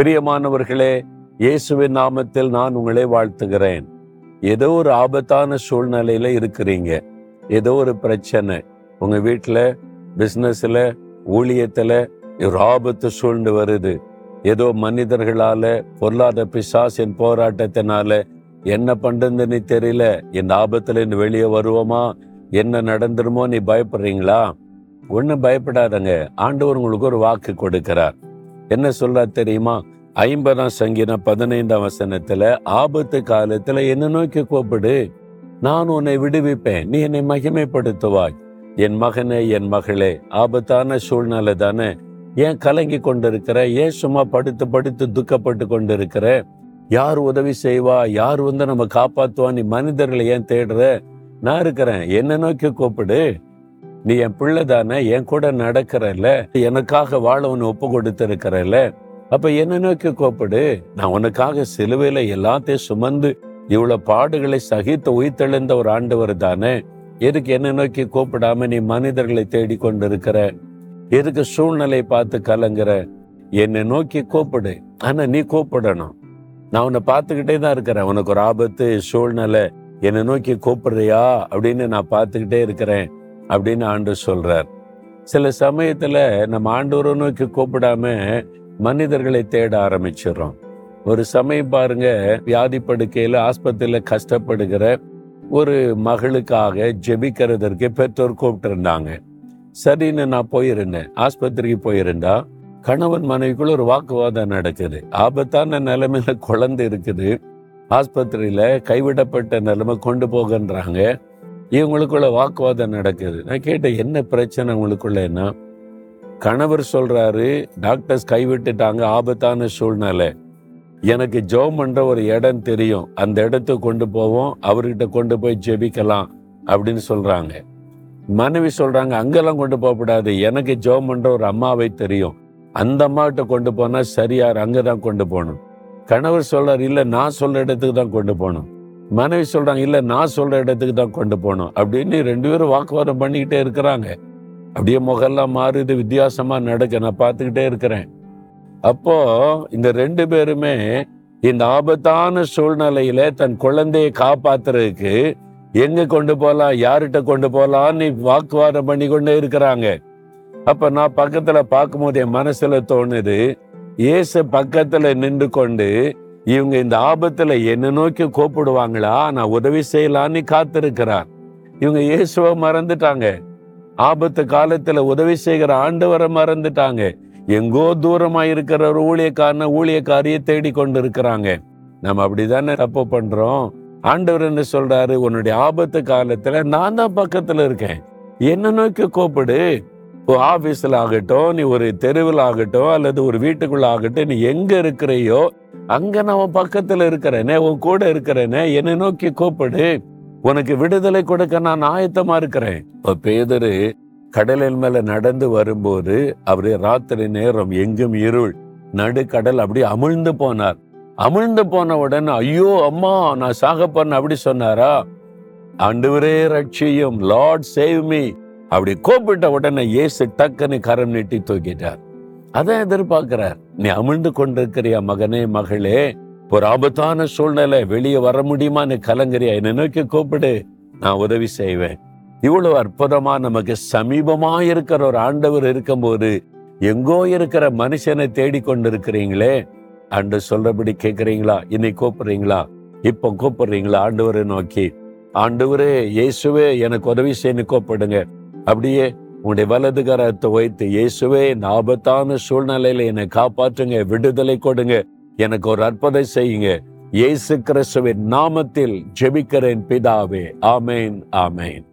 பிரியமானவர்களே இயேசுவின் நாமத்தில் நான் உங்களை வாழ்த்துகிறேன். ஏதோ ஒரு ஆபத்தான சூழ்நிலையில இருக்கிறீங்க. ஏதோ ஒரு பிரச்சனை. உங்க வீட்டுல பிசினஸ்ல ஊழியத்துல ஒரு ஆபத்து சூழ்ந்து வருது. ஏதோ மனிதர்களால பொருளாதார பிசாசின் போராட்டத்தினால என்ன பண்றதுன்னு தெரியல. இந்த ஆபத்துல இருந்து வெளியே வருவோமா? என்ன நடந்துருமோ நீ பயப்படுறீங்களா? ஒன்றும் பயப்படாதங்க. ஆண்டவர் உங்களுக்கு ஒரு வாக்கு கொடுக்கிறார். என்ன சொல்றார் தெரியுமா? ஐம்பதாம் சங்கீதம் பதினைந்தாம் வசனத்துல ஆபத்து காலத்துல என்ன நோக்கி கூப்பிடு. நான் உன்னை விடுவிப்பேன். நீ என்னை மகிமைப்படுத்துவாய். என் மகனே என் மகளே ஆபத்தான சூழ்நிலை தானே. ஏன் கலங்கி கொண்டிருக்கிற? ஏன் சும்மா படுத்து படுத்து துக்கப்பட்டு கொண்டிருக்கிற? யார் உதவி செய்வா? யார் வந்து நம்ம காப்பாத்துவா? நீ மனிதர்களை ஏன் தேடுற? நான் இருக்கிறேன். என்ன நோக்கி கூப்பிடு. நீ என் பிள்ளை தானே. என் கூட நடக்கிறல்ல. எனக்காக வாழ உன்னை ஒப்பு கொடுத்திருக்கிறல்ல. அப்ப என்ன நோக்கி கோப்படு. நான் உனக்காக சிலுவையில எல்லாத்தையும் சுமந்து இவ்வளவு பாடுகளை சகித்து உயிர்த்தெழுந்த ஒரு ஆண்டவர் தானே. எதுக்கு என்ன நோக்கி கூப்பிடாம நீ மனிதர்களை தேடி கொண்டிருக்கிற? எதுக்கு சூழ்நிலை பார்த்து கலங்குற? என்னை நோக்கி கூப்பிடு. ஆனா நீ கூப்பிடணும். நான் உன்னை பார்த்துக்கிட்டே தான் இருக்கிறேன். உனக்கு ஒரு ஆபத்து சூழ்நிலை என்னை நோக்கி கூப்பிடுறியா அப்படின்னு நான் பார்த்துக்கிட்டே இருக்கிறேன் அப்படின்னு ஆண்டு சொல்றார். சில சமயத்துல நம்ம ஆண்டவரை நோக்கி கூப்பிடாம மனிதர்களை தேட ஆரம்பிச்சிடுறோம். ஒரு சமயம் பாருங்க வியாதி படுக்கையில ஆஸ்பத்திரியில கஷ்டப்படுகிற ஒரு மகளுக்காக ஜெபிக்கிறதற்கு பெற்றோர் கூப்பிட்டு இருந்தாங்க சரின்னு நான் போயிருந்தேன். ஆஸ்பத்திரிக்கு போயிருந்தா கணவன் மனைவிக்குள்ள ஒரு வாக்குவாதம் நடக்குது. ஆபத்தான நிலைமையில குழந்தை இருக்குது. ஆஸ்பத்திரியில கைவிடப்பட்ட நிலைமை கொண்டு போகன்றாங்க. இவங்களுக்குள்ள வாக்குவாதம் நடக்குது. நான் கேட்டேன் என்ன பிரச்சனை உங்களுக்குள்ளன்னா கணவர் சொல்றாரு டாக்டர்ஸ் கைவிட்டுட்டாங்க ஆபத்தான சூழ்நிலை. எனக்கு ஜோம் பண்ற ஒரு இடம் தெரியும். அந்த இடத்துக்கு கொண்டு போவோம் அவர்கிட்ட கொண்டு போய் ஜெபிக்கலாம் அப்படின்னு சொல்றாங்க. மனைவி சொல்றாங்க அங்கெல்லாம் கொண்டு போகக்கூடாது எனக்கு ஜோம் பண்ற ஒரு அம்மாவை தெரியும். அந்த அம்மாவிட்ட கொண்டு போனா சரியார் அங்கதான் கொண்டு போகணும். கணவர் சொல்றாரு இல்ல நான் சொல்ற இடத்துக்கு தான் கொண்டு போகணும். மனைவி சொல்றாங்க இல்ல நான் சொல்ற இடத்துக்கு தான் கொண்டு போகணும். அப்படின்னு ரெண்டு பேரும் வாக்குவாதம் பண்ணிக்கிட்டே இருக்கிறாங்க. அப்படியே முகெல்லாம் மாறுது வித்தியாசமா நடக்க. நான் பார்த்துக்கிட்டே இருக்கிறேன். அப்போ இந்த ரெண்டு பேருமே இந்த ஆபத்தான சூழ்நிலையில தன் குழந்தையை காப்பாத்துறதுக்கு எங்க கொண்டு போலாம் யார்கிட்ட கொண்டு போகலான்னு வாக்குவாதம் பண்ணி கொண்டே இருக்கிறாங்க. அப்ப நான் பக்கத்துல பார்க்கும்போது என் மனசுல தோணுது இயேசு பக்கத்துல நின்று கொண்டு இவங்க இந்த ஆபத்துல என்ன நோக்கி கூப்பிடுவாங்களா? நான் உதவி செய்யலான்னு காத்திருக்கிறார். இவங்க இயேசுவை மறந்துட்டாங்க. ஆபத்து காலத்துல உதவி செய்கிற ஆண்டவரை மறந்துட்டாங்க. எங்கோ தூரமா இருக்கிற ஒரு ஊழியக்காரன ஊழியக்காரியை தேடி கொண்டு இருக்கிறாங்க நம்ம அப்படிதானே தப்பு பண்றோம். ஆண்டவர் என்ன சொல்றாரு? உன்னுடைய ஆபத்து காலத்துல நான் தான் பக்கத்துல இருக்கேன். என்ன நோக்கி கூப்பிடு. ஆபீஸ்ல ஆகட்டும் நீ ஒரு தெருவில் ஆகட்டும் அல்லது ஒரு வீட்டுக்குள்ள ஆகட்டும் நீ எங்க இருக்கிறையோ அங்க நான் பக்கத்தில் பக்கத்துல இருக்கிறேனே உன் கூட இருக்கிறேனே என்னை நோக்கி கூப்பிடு. உனக்கு விடுதலை கொடுக்க நான் ஆயத்தமா இருக்கிறேன். இப்ப பேதரு கடலின் மேல நடந்து வரும்போது அவரு ராத்திரி நேரம் எங்கும் இருள். நடுக்கடல் அப்படி அமிழ்ந்து போனார். அமிழ்ந்து போன உடனே ஐயோ அம்மா நான் சாக அப்படி சொன்னாரா? ஆண்டவரே ரட்சியும் லார்ட் சேவ் மீ அப்படி கூப்பிட்ட உடனே இயேசு டக்குன்னு கரம் நீட்டி தூக்கிட்டார். அதான் எதிர்பார்க்கிறார். நீ அமிழ்ந்து கொண்டிருக்கிறியா மகனே மகளே? ஒரு ஆபத்தான சூழ்நிலை வெளியே வர முடியுமான்னு கலங்கரியா என்னை நோக்கி கூப்பிடு நான் உதவி செய்வேன். இவ்வளவு அற்புதமா நமக்கு சமீபமா இருக்கிற ஒரு ஆண்டவர் இருக்கும்போது எங்கோ இருக்கிற மனுஷனை தேடிக்கொண்டு இருக்கிறீங்களே ஆண்டு சொல்றபடி கேட்கிறீங்களா? இன்னை கூப்பிடுறீங்களா? இப்போ கூப்பிடுறீங்களா? ஆண்டவரை நோக்கி ஆண்டவரே இயேசுவே எனக்கு உதவி செய்யு கூப்பிடுங்க. அப்படியே உங்களுடைய வலது கரத்தை வைத்து இயேசுவே இந்த ஆபத்தான சூழ்நிலையில என்னை காப்பாற்றுங்க விடுதலை கொடுங்க. எனக்கு ஒரு அற்புதம் செய்யுங்க. இயேசு கிறிஸ்துவின் நாமத்தில் ஜெபிக்கிறேன் பிதாவே. ஆமேன் ஆமேன்.